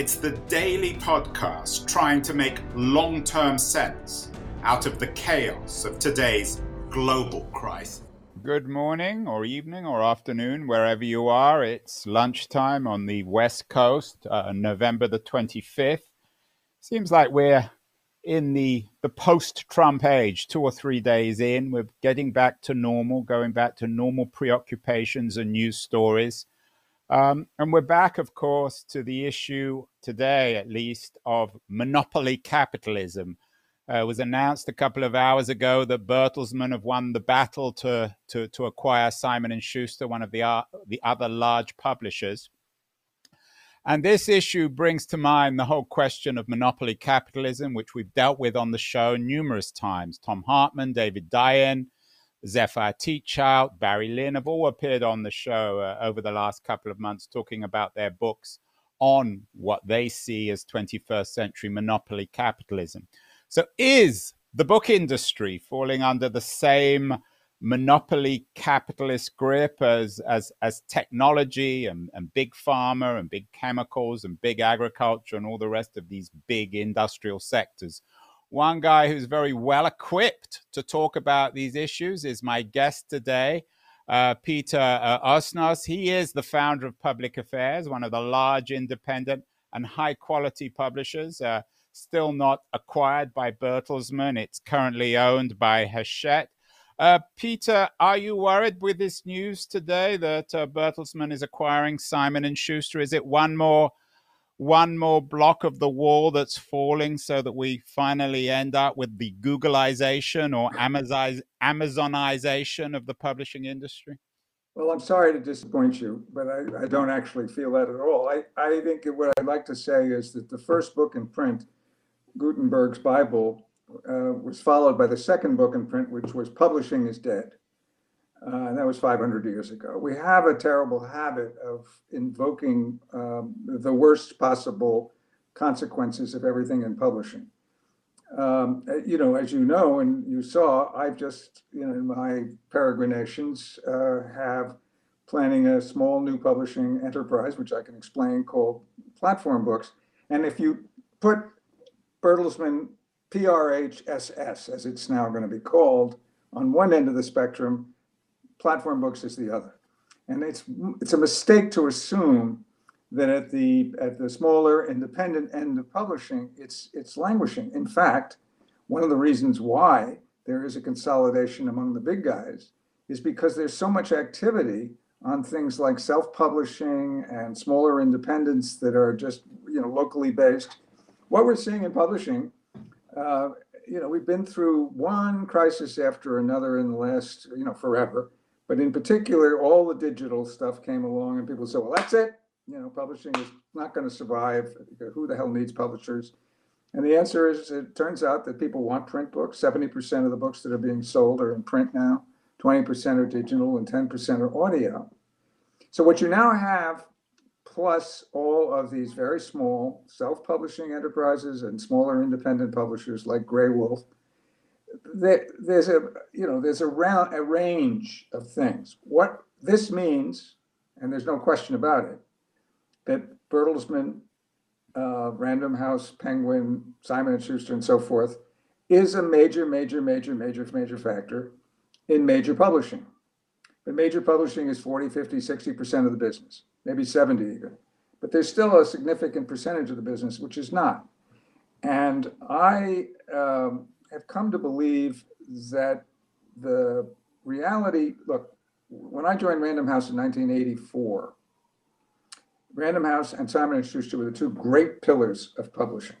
it's the daily podcast trying to make long term sense out of the chaos of today's global crisis. Good morning, or evening, or afternoon, wherever you are. It's lunchtime on the West Coast, uh, November the 25th. Seems like we're in the, the post Trump age, two or three days in. We're getting back to normal, going back to normal preoccupations and news stories. Um, and we're back, of course, to the issue today, at least, of monopoly capitalism. Uh, it was announced a couple of hours ago that Bertelsmann have won the battle to, to, to acquire Simon and Schuster, one of the, uh, the other large publishers. And this issue brings to mind the whole question of monopoly capitalism, which we've dealt with on the show numerous times. Thom Hartmann, David Dayen, Zephyr Teachout, Barry Lynn have all appeared on the show uh, over the last couple of months talking about their books on what they see as 21st century monopoly capitalism. So, is the book industry falling under the same monopoly capitalist grip as as as technology and, and big pharma and big chemicals and big agriculture and all the rest of these big industrial sectors one guy who's very well equipped to talk about these issues is my guest today, uh, Peter uh, Osnos. He is the founder of Public Affairs, one of the large independent and high quality publishers, uh, still not acquired by Bertelsmann. It's currently owned by Hachette. Uh, Peter, are you worried with this news today that uh, Bertelsmann is acquiring Simon and Schuster? Is it one more one more block of the wall that's falling so that we finally end up with the Googleization or Amazonization of the publishing industry? Well, I'm sorry to disappoint you, but I, I don't actually feel that at all. I, I think what I'd like to say is that the first book in print, Gutenberg's Bible, uh, was followed by the second book in print, which was Publishing is Dead. Uh, and that was 500 years ago. We have a terrible habit of invoking um, the worst possible consequences of everything in publishing. Um, uh, you know, as you know and you saw, I've just, you know, in my peregrinations, uh, have planning a small new publishing enterprise, which I can explain, called Platform Books. And if you put Bertelsmann PRHSS, as it's now going to be called, on one end of the spectrum, platform books is the other. And it's it's a mistake to assume that at the at the smaller independent end of publishing, it's it's languishing. In fact, one of the reasons why there is a consolidation among the big guys is because there's so much activity on things like self-publishing and smaller independents that are just you know locally based. What we're seeing in publishing, uh, you know, we've been through one crisis after another in the last you know forever but in particular, all the digital stuff came along and people said, well, that's it. You know, publishing is not going to survive. Who the hell needs publishers? And the answer is it turns out that people want print books. 70% of the books that are being sold are in print now, 20% are digital, and 10% are audio. So what you now have, plus all of these very small self publishing enterprises and smaller independent publishers like Graywolf there, there's a you know there's a round a range of things. What this means, and there's no question about it, that Bertelsmann, uh, Random House, Penguin, Simon and Schuster, and so forth, is a major, major, major, major, major factor in major publishing. But major publishing is 40, 50, 60% of the business, maybe 70 even. But there's still a significant percentage of the business which is not. And I um, have come to believe that the reality look, when I joined Random House in 1984, Random House and Simon and Schuster were the two great pillars of publishing.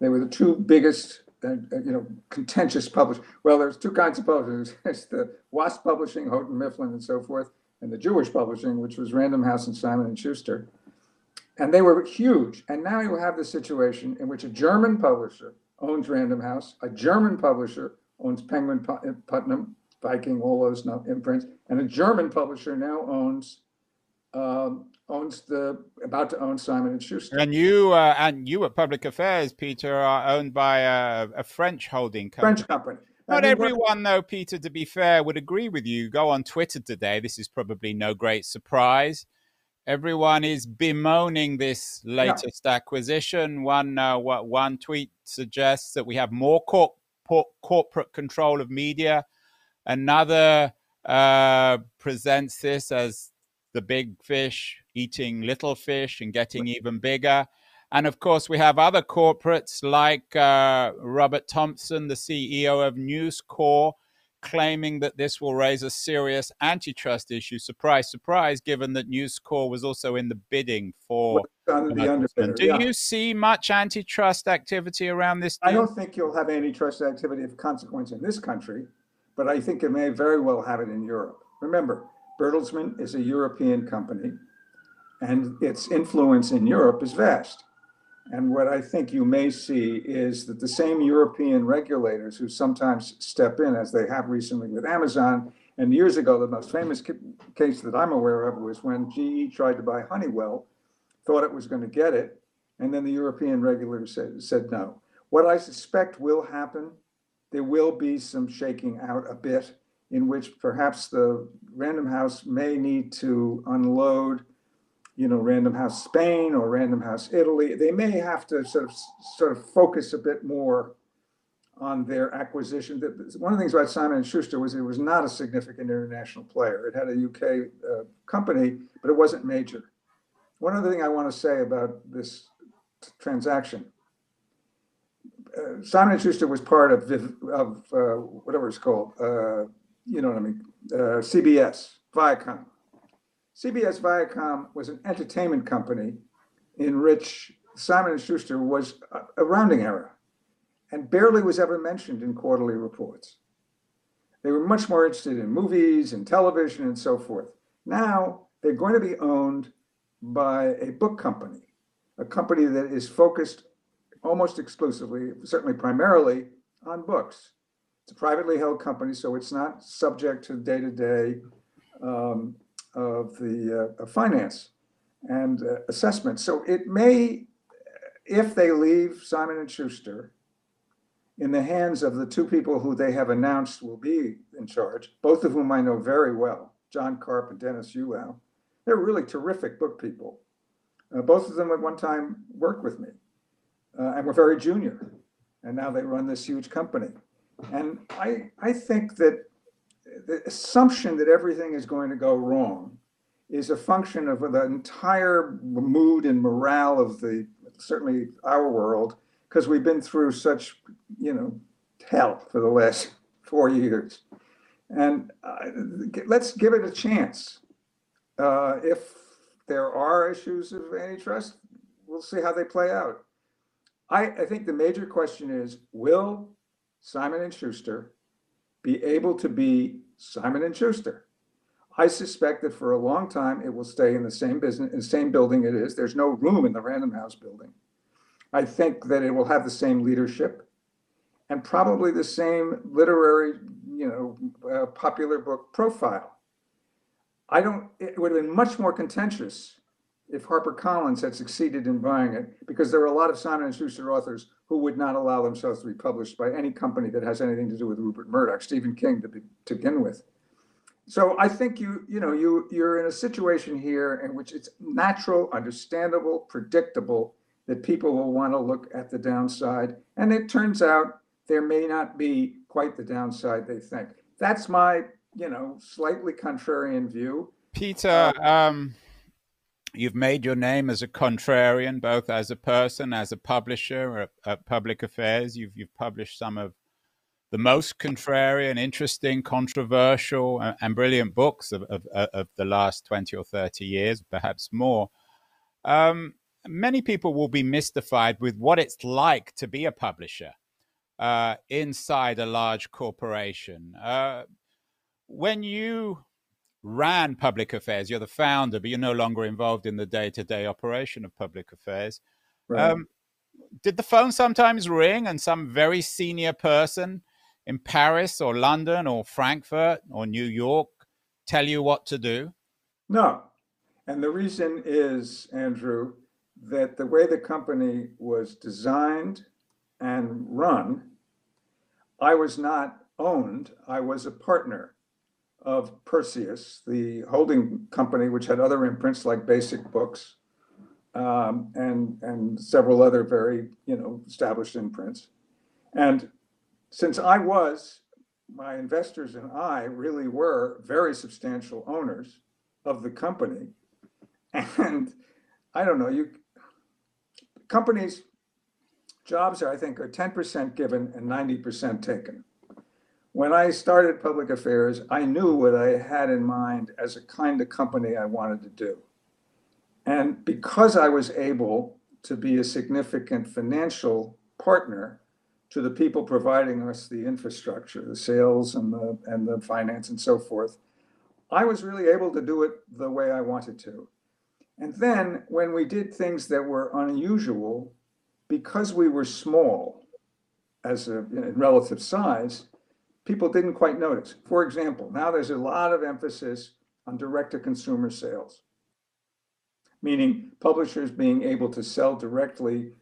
They were the two biggest, uh, uh you know, contentious publishers. Well, there's two kinds of publishers. There's the WASP Publishing, Houghton Mifflin, and so forth, and the Jewish Publishing, which was Random House and Simon Schuster. and they were huge. And now you have the situation in which a German publisher owns Random House, a German publisher owns Penguin Putnam, Viking, all those imprints, and a German publisher now owns um, owns the about to own Simon and Schuster. And you uh, and you at Public Affairs, Peter, are owned by a, a French holding company. French company. Not I mean, everyone, though, Peter, to be fair, would agree with you. Go on Twitter today. This is probably no great surprise. Everyone is bemoaning this latest yeah. acquisition. One uh, one tweet suggests that we have more corp- corporate control of media. Another uh, presents this as the big fish eating little fish and getting even bigger. And of course, we have other corporates like uh, Robert Thomson, the CEO of News Corp, claiming that this will raise a serious antitrust issue. Surprise, surprise, given that News Corp was also in the bidding for. The Do yeah. you see much antitrust activity around this? Deal? I don't think you'll have antitrust activity of consequence in this country, but I think it may very well have it in Europe. Remember, Bertelsmann is a European company, and its influence in Europe is vast. And what I think you may see is that the same European regulators who sometimes step in, as they have recently with Amazon, and years ago, the most famous case that I'm aware of was when GE tried to buy Honeywell, thought it was going to get it, and then the European regulators said, said no. What I suspect will happen, there will be some shaking out a bit in which perhaps the Random House may need to unload you know, Random House Spain or Random House Italy, they may have to sort of sort of focus a bit more on their acquisition. One of the things about Simon and Schuster was it was not a significant international player. It had a UK uh, company, but it wasn't major. One other thing I want to say about this transaction. Uh, Simon and Schuster was part of of uh, whatever it's called, uh, you know what I mean, uh, CBS, Viacom. CBS Viacom was an entertainment company in which Simon & Schuster was a rounding error and barely was ever mentioned in quarterly reports. They were much more interested in movies and television and so forth. Now they're going to be owned by a book company, a company that is focused almost exclusively, certainly primarily, on books. It's a privately held company, so it's not subject to day to day of the uh, finance and uh, assessment. So it may, if they leave Simon and Schuster in the hands of the two people who they have announced will be in charge, both of whom I know very well, John Karp and Dennis Eulau, they're really terrific book people. Uh, both of them at one time worked with me uh, and were very junior. And now they run this huge company. And I, I think that the assumption that everything is going to go wrong is a function of the entire mood and morale of the certainly our world because we've been through such you know hell for the last four years. And uh, let's give it a chance. Uh, if there are issues of antitrust we'll see how they play out. I, I think the major question is will simon and schuster be able to be Simon and Schuster. I suspect that for a long time it will stay in the same business, in the same building it is. There's no room in the Random House building. I think that it will have the same leadership and probably the same literary, you know, uh, popular book profile. I don't, it would have been much more contentious if HarperCollins had succeeded in buying it, because there are a lot of Simon and Schuster authors who would not allow themselves to be published by any company that has anything to do with Rupert Murdoch, Stephen King to, be, to begin with. So I think you, you know, you you're in a situation here in which it's natural, understandable, predictable that people will want to look at the downside, and it turns out there may not be quite the downside they think. That's my, you know, slightly contrarian view. Peter, um, You've made your name as a contrarian, both as a person, as a publisher at, at Public Affairs. You've you've published some of the most contrarian, interesting, controversial, and, and brilliant books of, of, of, the last 20 or 30 years, perhaps more. Um, many people will be mystified with what it's like to be a publisher uh, inside a large corporation. Uh, when you ran public affairs. You're the founder, but you're no longer involved in the day to day operation of public affairs. Right. Um, did the phone sometimes ring and some very senior person in Paris or London or Frankfurt or New York tell you what to do? No. And the reason is, Andrew, that the way the company was designed and run, I was not owned, I was a partner of Perseus, the holding company, which had other imprints like Basic Books um, and and several other very you know established imprints. And since I was, my investors and I really were very substantial owners of the company, and I don't know you companies jobs are, I think are 10% given and 90% taken. When I started public affairs, I knew what I had in mind as a kind of company I wanted to do. And because I was able to be a significant financial partner to the people providing us the infrastructure, the sales and the and the finance and so forth, I was really able to do it the way I wanted to. And then when we did things that were unusual, because we were small as a in relative size, people didn't quite notice. For example, now there's a lot of emphasis on direct to consumer sales meaning publishers being able to sell directly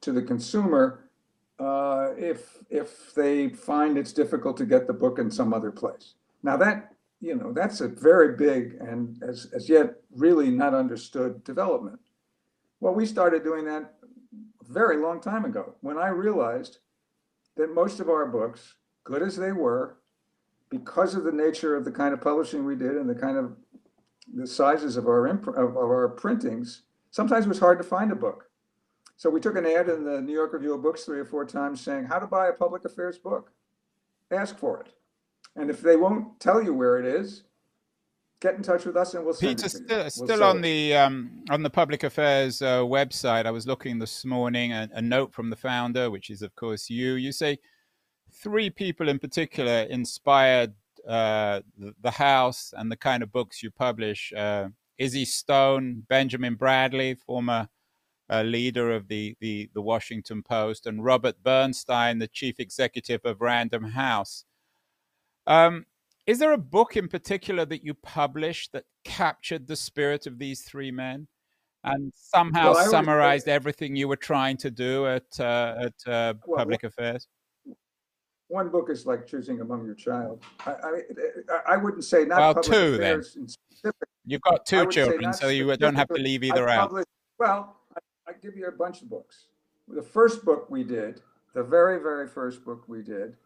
to the consumer uh, if if they find it's difficult to get the book in some other place. Now that you know that's a very big and as as yet really not understood development. Well, we started doing that a very long time ago when I realized that most of our books, good as they were, because of the nature of the kind of publishing we did and the kind of the sizes of our imp- of, our printings, sometimes it was hard to find a book. So we took an ad in the New York Review of Books three or four times saying how to buy a public affairs book. Ask for it. And if they won't tell you where it is, get in touch with us and we'll send Peter, it still, we'll still on the um, on the public affairs uh, website. I was looking this morning, a, a note from the founder, which is of course you. You say three people in particular inspired uh, the, house and the kind of books you publish. Uh, Izzy Stone, Benjamin Bradlee, former uh, leader of the, the, the Washington Post, and Robert Bernstein, the chief executive of Random House. Um, is there a book in particular that you published that captured the spirit of these three men and somehow well, summarized everything you were trying to do at uh, at uh, well, Public Affairs? One book is like choosing among your child. I, I, I wouldn't say not well, public two then. You've got two children, so you don't have to leave either out. Well, I, I give you a bunch of books. The first book we did, the very, very first book we did,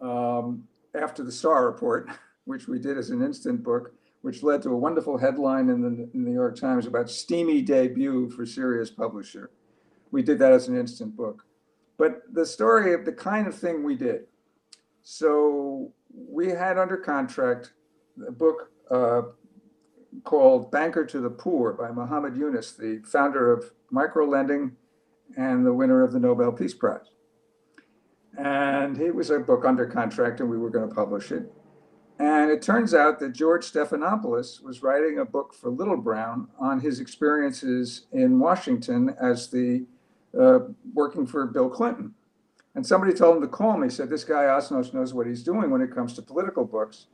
um, after the Starr Report, which we did as an instant book, which led to a wonderful headline in the, in the New York Times about steamy debut for serious publisher. We did that as an instant book but the story of the kind of thing we did. So we had under contract a book uh, called Banker to the Poor by Muhammad Yunus, the founder of microlending and the winner of the Nobel Peace Prize. And it was a book under contract, and we were going to publish it. And it turns out that George Stephanopoulos was writing a book for Little Brown on his experiences in Washington as the uh, working for Bill Clinton. And somebody told him to call me, said, This guy Osnos knows what he's doing when it comes to political books.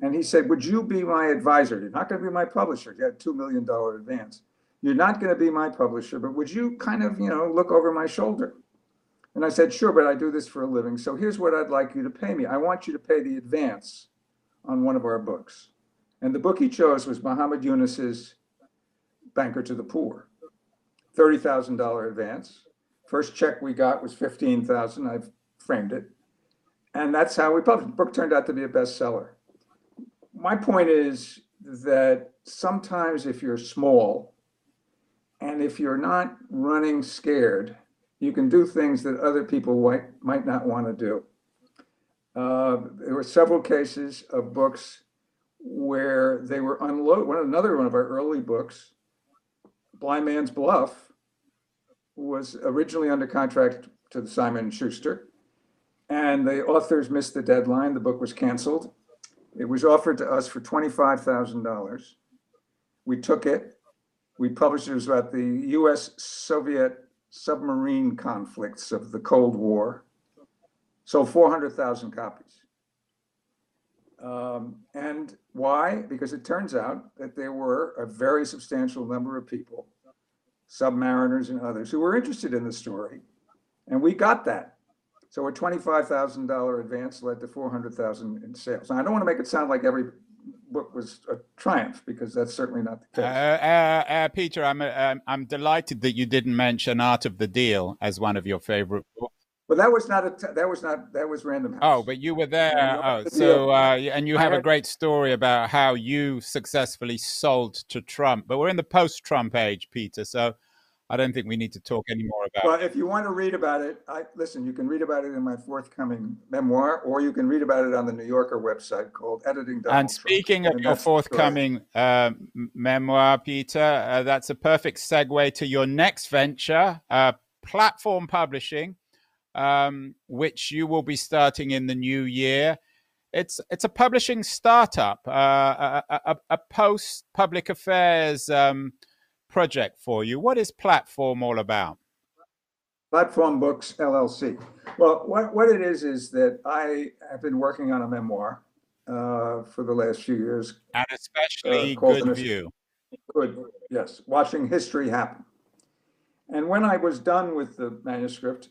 And he said, Would you be my advisor? You're not going to be my publisher. You had $2 million advance. You're not going to be my publisher, but would you kind of, you know, look over my shoulder? And I said, Sure, but I do this for a living. So here's what I'd like you to pay me. I want you to pay the advance on one of our books. And the book he chose was Muhammad Yunus's Banker to the Poor. $30,000 advance. First check we got was 15,000. I've framed it. And that's how we published. The book turned out to be a bestseller. My point is that sometimes if you're small and if you're not running scared, you can do things that other people might, might not want to do. Uh, there were several cases of books where they were unloaded. One another one of our early books, Blind Man's Bluff, was originally under contract to Simon and Schuster, and the authors missed the deadline. The book was canceled. It was offered to us for twenty-five thousand dollars. We took it. We published it, it was about the US Soviet submarine conflicts of the Cold War. Sold four hundred thousand copies. Um, and why? Because it turns out that there were a very substantial number of people, submariners and others, who were interested in the story. And we got that. So a twenty-five thousand dollar advance led to four hundred thousand in sales. Now, I don't want to make it sound like every book was a triumph because that's certainly not the Uh, case. uh, uh, Peter, I'm uh, um, I'm delighted that you didn't mention Art of the Deal as one of your favorite books. That was not a, t- that was not, that was Random House. Oh, but you were there. Oh, so uh, and you I have a great story about how you successfully sold to Trump. But we're in the post-Trump age, Peter. So I don't think we need to talk any more about. Well, if you want to read about it, I, listen, you can read about it in my forthcoming memoir, or you can read about it on the New Yorker website called Editing Donald And Trump. speaking of And your that's the story. forthcoming uh, memoir, Peter, uh, that's a perfect segue to your next venture, uh, platform publishing, um, which you will be starting in the new year. It's it's a publishing startup, uh, a, a, a- post public affairs um, project for you. What is platform all about? Platform Books LLC. Well, what, what it is, is that I have been working on a memoir uh, for the last few years. And especially called good view. Good, yes, watching history happen. And when I was done with the manuscript,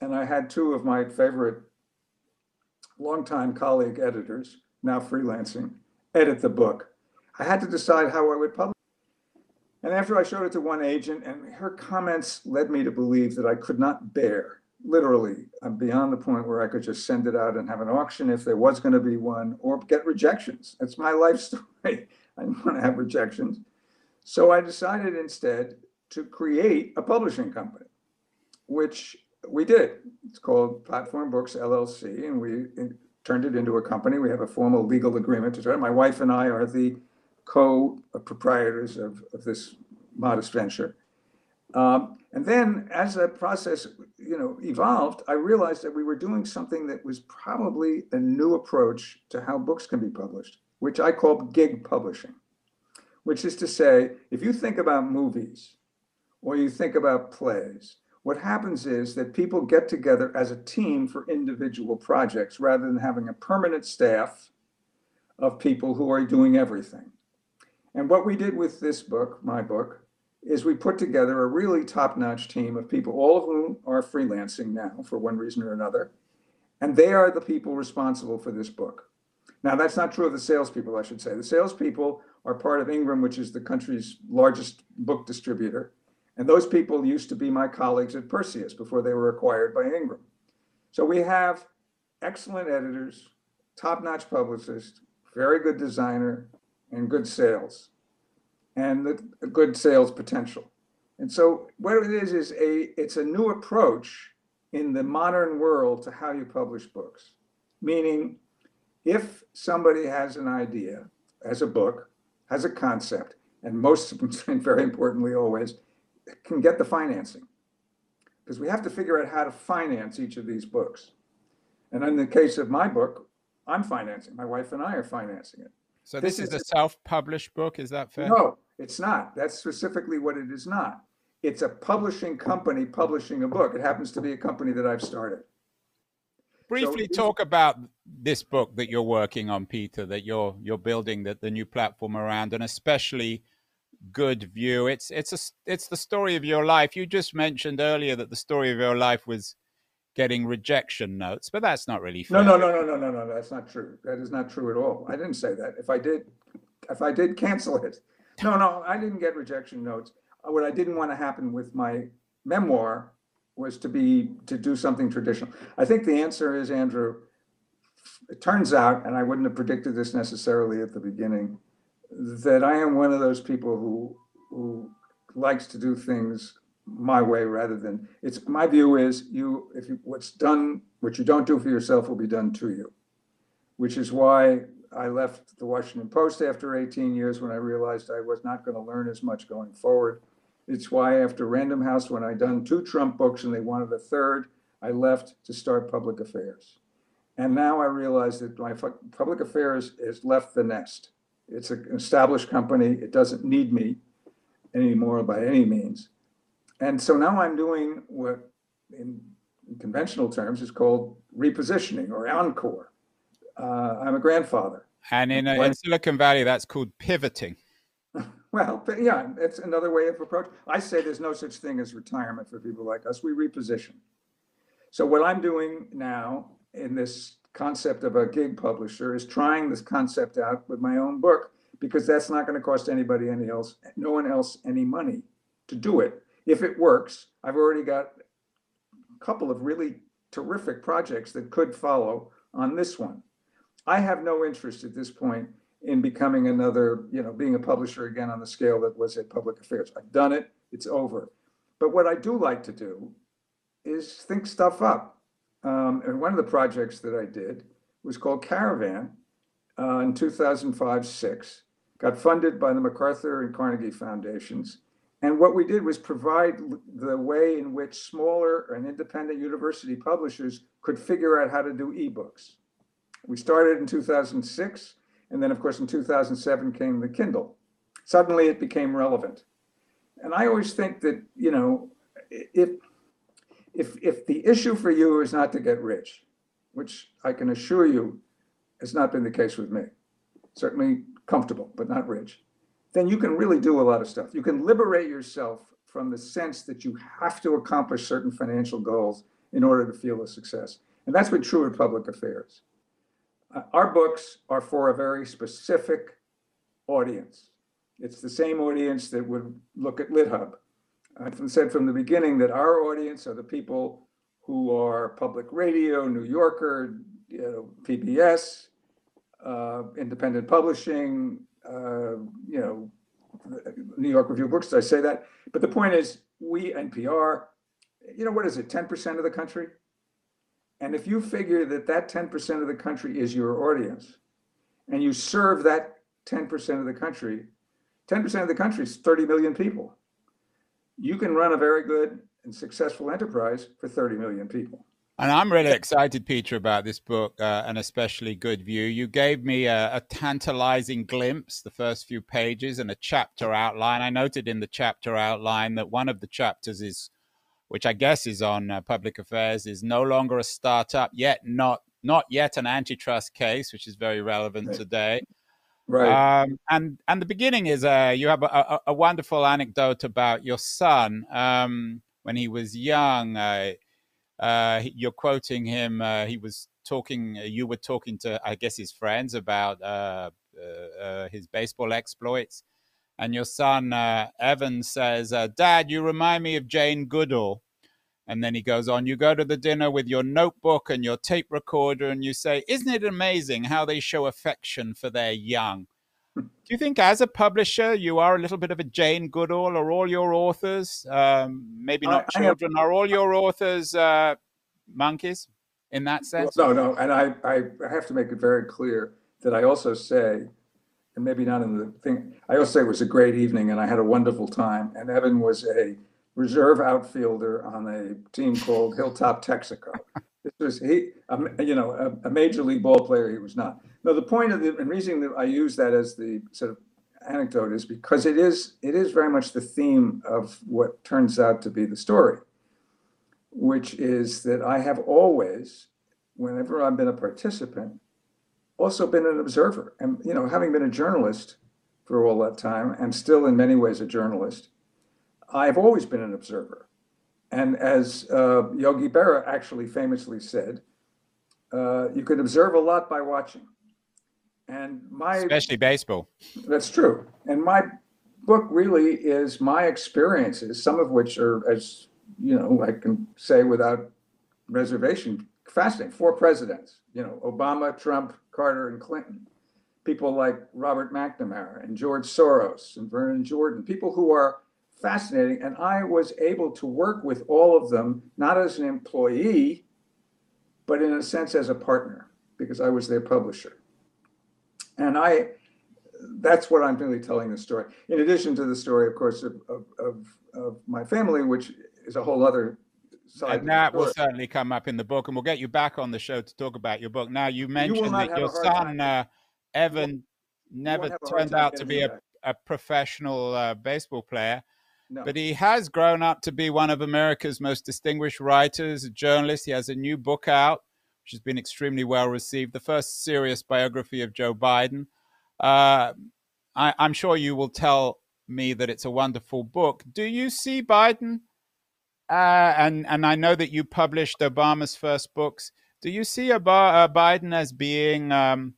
and I had two of my favorite longtime colleague editors, now freelancing, edit the book, I had to decide how I would publish. And after I showed it to one agent, and her comments led me to believe that I could not bear, literally, I'm beyond the point where I could just send it out and have an auction if there was going to be one, or get rejections. That's my life story. I didn't want to have rejections. So I decided instead to create a publishing company, which we did. It's called Platform Books LLC, and we it turned it into a company. We have a formal legal agreement to do. My wife and I are the co-proprietors of, of this modest venture. Um, and then as the process, you know, evolved, I realized that we were doing something that was probably a new approach to how books can be published, which I call gig publishing, which is to say, if you think about movies or you think about plays, what happens is that people get together as a team for individual projects rather than having a permanent staff of people who are doing everything. And what we did with this book, my book, is we put together a really top-notch team of people, all of whom are freelancing now for one reason or another. And they are the people responsible for this book. Now, that's not true of the salespeople, I should say. The salespeople are part of Ingram, which is the country's largest book distributor. And those people used to be my colleagues at Perseus before they were acquired by Ingram. So we have excellent editors, top-notch publicist, very good designer, and good sales, and the, good sales potential. And so what it is is a it's a new approach in the modern world to how you publish books. Meaning, if somebody has an idea as a book, has a concept, and most very importantly always can get the financing. Because we have to figure out how to finance each of these books. And in the case of my book, I'm financing. My wife and I are financing it. So this, This is a self-published book. Is that fair? No, it's not. That's specifically what it is not. It's a publishing company publishing a book. It happens to be a company that I've started. briefly this- talk about this book that you're working on peter that you're you're building the, the new platform around and especially good view it's it's a it's the story of your life you just mentioned earlier that the story of your life was getting rejection notes but that's not really fair. No, no, no, no, no, no, no, that's not true. That is not true at all. I didn't say that. If I did, if I did, cancel it. No, no, I didn't get rejection notes. Uh, What I didn't want to happen with my memoir was to be, to do something traditional. I think the answer is, Andrew, it turns out, and I wouldn't have predicted this necessarily at the beginning, that I am one of those people who, who likes to do things my way rather than, it's, my view is you, if you, what's done, what you don't do for yourself will be done to you. Which is why I left the Washington Post after 18 years when I realized I was not going to learn as much going forward. It's why after Random House, when I done two Trump books and they wanted a third, I left to start public affairs. And now I realize that my public affairs has left the nest. It's an established company. It doesn't need me anymore by any means. And so now I'm doing what in conventional terms is called repositioning or encore. Uh, I'm a grandfather. And in, uh, in Silicon Valley, that's called pivoting. Well, yeah, it's another way of approach. I say there's no such thing as retirement for people like us. We reposition. So what I'm doing now in this concept of a gig publisher is trying this concept out with my own book because that's not going to cost anybody any else, no one else any money to do it. If it works, I've already got a couple of really terrific projects that could follow on this one. I have no interest at this point in becoming another, you know, being a publisher again on the scale that was at Public Affairs. I've done it, it's over. But what I do like to do is think stuff up. Um, and one of the projects that I did was called Caravan uh, in 2005 6, got funded by the MacArthur and Carnegie Foundations. And what we did was provide the way in which smaller and independent university publishers could figure out how to do ebooks. We started in 2006, and then, of course, in 2007 came the Kindle. Suddenly it became relevant. And I always think that, you know, if if if the issue for you is not to get rich, which I can assure you has not been the case with me, certainly comfortable, but not rich, then you can really do a lot of stuff. You can liberate yourself from the sense that you have to accomplish certain financial goals in order to feel a success. And that's what true at public affairs. Uh, our books are for a very specific audience. It's the same audience that would look at LitHub I've said from the beginning that our audience are the people who are public radio, New Yorker, you know, PBS, uh, independent publishing, uh, you know, New York Review Books. Did I say that? But the point is, we NPR, you know, what is it, 10% of the country? And if you figure that that 10% of the country is your audience, and you serve that 10% of the country, 10% of the country is 30 million people you can run a very good and successful enterprise for 30 million people. And I'm really excited, Peter, about this book, uh, and especially Good View. You gave me a, a, tantalizing glimpse, the first few pages, and a chapter outline. I noted in the chapter outline that one of the chapters is, which I guess is on uh, public affairs, is no longer a startup yet, not not yet an antitrust case, which is very relevant right. today. Right. Um, and and the beginning is uh, you have a, a, a, wonderful anecdote about your son um, when he was young. Uh, uh, you're quoting him. Uh, he was talking. Uh, you were talking to, I guess, his friends about uh, his baseball exploits. And your son Evan says, "Dad, you remind me of Jane Goodall." And then he goes on, you go to the dinner with your notebook and your tape recorder and you say, Isn't it amazing how they show affection for their young? Do you think, as a publisher, you are a little bit of a Jane Goodall? Are all your authors, um, maybe not I, children, I have, are all your authors uh, monkeys in that sense? no, no. And I, I have to make it very clear that I also say, and maybe not in the thing, I also say it was a great evening and I had a wonderful time. And Evan was a reserve outfielder on a team called Hilltop Texaco. This was he, um, you know, a, a, major league ball player. He was not. No, the point of the and reason that I use that as the sort of anecdote is because it is it is very much the theme of what turns out to be the story, which is that I have always, whenever I've been a participant, also been an observer, and you know, having been a journalist for all that time, and still in many ways a journalist I've always been an observer. And as uh, Yogi Berra actually famously said, uh, you can observe a lot by watching. And my especially baseball. That's true. And my book really is my experiences, some of which are, as you know, I can say without reservation, fascinating. Four presidents, you know, Obama, Trump, Carter, and Clinton. People like Robert McNamara and George Soros and Vernon Jordan, people who are fascinating. And I was able to work with all of them, not as an employee, but in a sense as a partner, because I was their publisher. And I, that's what I'm really telling the story. In addition to the story, of course, of, of, of, of my family, which is a whole other side. And that will certainly come up in the book, and we'll get you back on the show to talk about your book. Now, you mentioned you that your son, uh, Evan, never turned out to be a, a professional uh, baseball player. But he has grown up to be one of America's most distinguished writers, a journalist. He has a new book out, which has been extremely well received, the first serious biography of Joe Biden. Uh, I, I'm sure you will tell me that it's a wonderful book. Do you see Biden? Uh, and and I know that you published Obama's first books. Do you see uh, Biden as being um,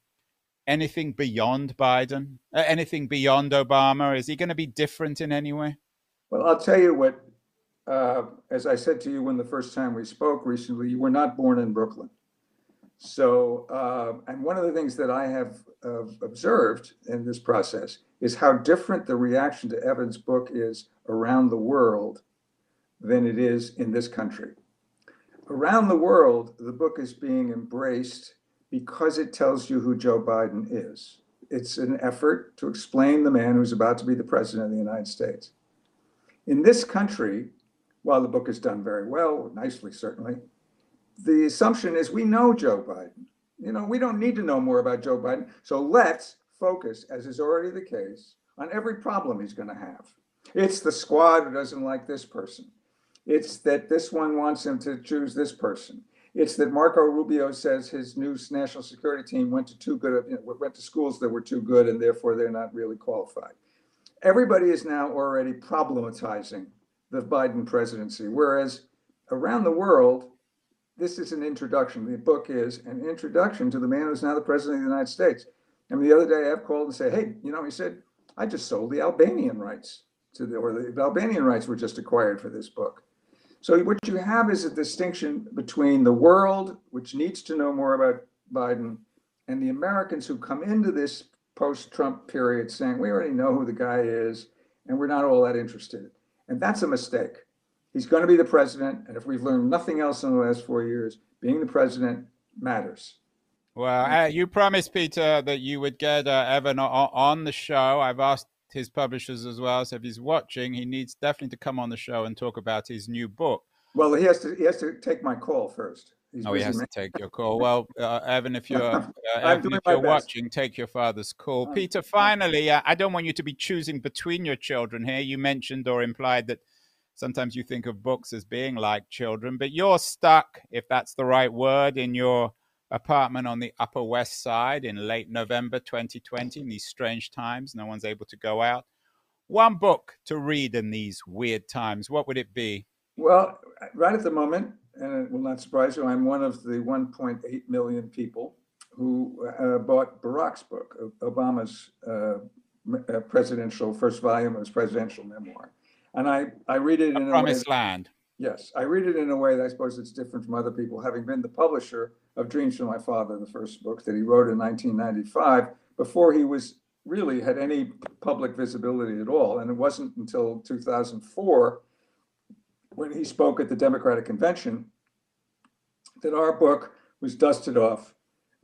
anything beyond Biden? Uh, anything beyond Obama? Is he going to be different in any way? Well, I'll tell you what. Uh, as I said to you when the first time we spoke recently, you were not born in Brooklyn. So, uh, and one of the things that I have uh, observed in this process is how different the reaction to Evan's book is around the world than it is in this country. Around the world, the book is being embraced because it tells you who Joe Biden is. It's an effort to explain the man who's about to be the president of the United States. In this country, while the book is done very well, nicely certainly, the assumption is we know Joe Biden. You know, we don't need to know more about Joe Biden. So let's focus, as is already the case, on every problem he's going to have. It's the squad who doesn't like this person. It's that this one wants him to choose this person. It's that Marco Rubio says his new national security team went to too good, you know, went to schools that were too good, and therefore they're not really qualified. Everybody is now already problematizing the Biden presidency, whereas around the world, this is an introduction. The book is an introduction to the man who's now the president of the United States. And the other day, I've called and said, "Hey, you know," he said, "I just sold the Albanian rights to the, or the Albanian rights were just acquired for this book." So what you have is a distinction between the world, which needs to know more about Biden, and the Americans who come into this post-Trump period saying, "We already know who the guy is, and we're not all that interested." And that's a mistake. He's going to be the president. And if we've learned nothing else in the last four years, being the president matters. Well, uh, you promised, Peter, that you would get uh, Evan on the show. I've asked his publishers as well. So if he's watching, he needs definitely to come on the show and talk about his new book. Well, he has to. He has to take my call first. He's oh, he has man. to take your call. Well, uh, Evan, if you're uh, Evan, if you're watching, take your father's call. Peter, finally, uh, I don't want you to be choosing between your children here. You mentioned or implied that sometimes you think of books as being like children, but you're stuck, if that's the right word, in your apartment on the Upper West Side in late November 2020 in these strange times. No one's able to go out. One book to read in these weird times, what would it be? Well, right at the moment, and it will not surprise you, I'm one of the 1.8 million people who uh, bought Barack's book, Obama's uh, uh, presidential first volume of his presidential memoir and I I read it a in promised a way, land. Yes, I read it in a way that I suppose it's different from other people, having been the publisher of Dreams from My Father, the first book that he wrote in 1995, before he was really had any public visibility at all, and it wasn't until 2004 when he spoke at the Democratic Convention that our book was dusted off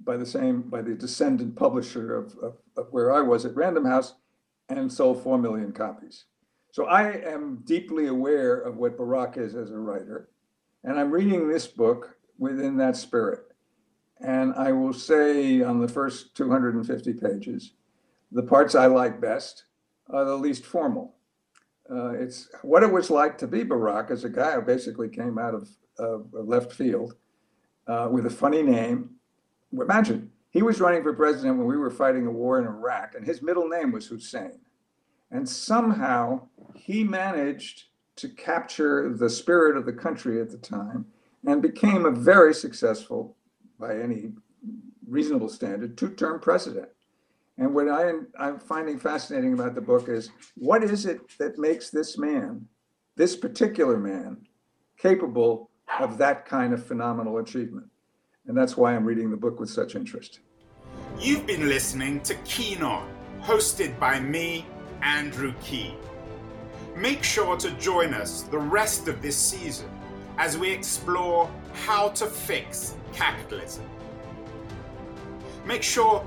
by the same by the descendant publisher of, of, of where I was at Random House and sold four million copies. So I am deeply aware of what Barack is as a writer, and I'm reading this book within that spirit. And I will say on the first 250 pages, the parts I like best are the least formal. Uh, it's what it was like to be Barack as a guy who basically came out of, of left field uh, with a funny name. Imagine he was running for president when we were fighting a war in Iraq, and his middle name was Hussein. And somehow he managed to capture the spirit of the country at the time and became a very successful, by any reasonable standard, two term president. And what I, I'm finding fascinating about the book is what is it that makes this man, this particular man, capable of that kind of phenomenal achievement? And that's why I'm reading the book with such interest. You've been listening to Keen On, hosted by me, Andrew Keen. Make sure to join us the rest of this season as we explore how to fix capitalism. Make sure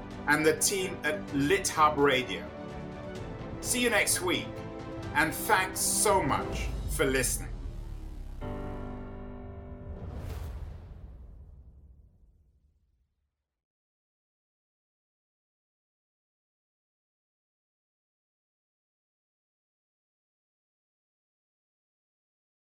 and the team at LitHub Radio. See you next week, and thanks so much for listening.